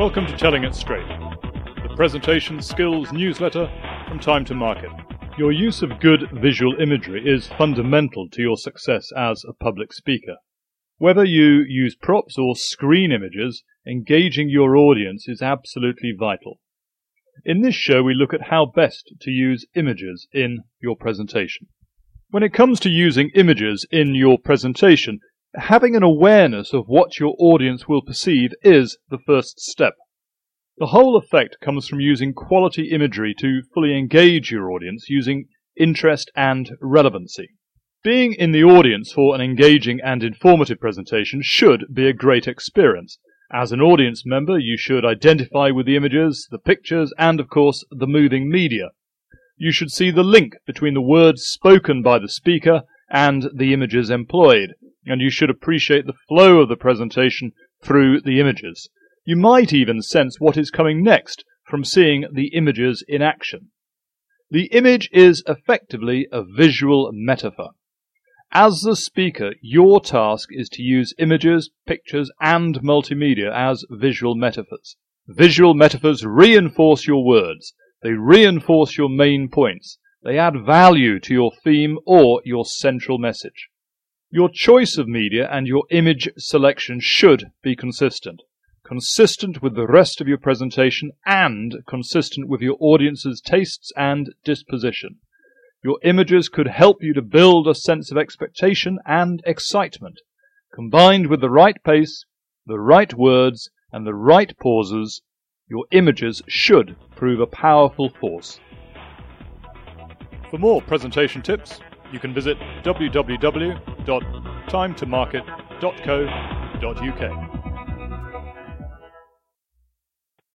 Welcome to Telling It Straight, the presentation skills newsletter from Time to Market. Your use of good visual imagery is fundamental to your success as a public speaker. Whether you use props or screen images, engaging your audience is absolutely vital. In this show, we look at how best to use images in your presentation. When it comes to using images in your presentation, having an awareness of what your audience will perceive is the first step. The whole effect comes from using quality imagery to fully engage your audience using interest and relevancy. Being in the audience for an engaging and informative presentation should be a great experience. As an audience member, you should identify with the images, the pictures, and of course, the moving media. You should see the link between the words spoken by the speaker and the images employed, and you should appreciate the flow of the presentation through the images. You might even sense what is coming next from seeing the images in action. The image is effectively a visual metaphor. As the speaker, your task is to use images, pictures, and multimedia as visual metaphors. Visual metaphors reinforce your words. They reinforce your main points. They add value to your theme or your central message. Your choice of media and your image selection should be consistent. Consistent with the rest of your presentation and consistent with your audience's tastes and disposition. Your images could help you to build a sense of expectation and excitement. Combined with the right pace, the right words, and the right pauses, your images should prove a powerful force. For more presentation tips, you can visit www.timetomarket.co.uk.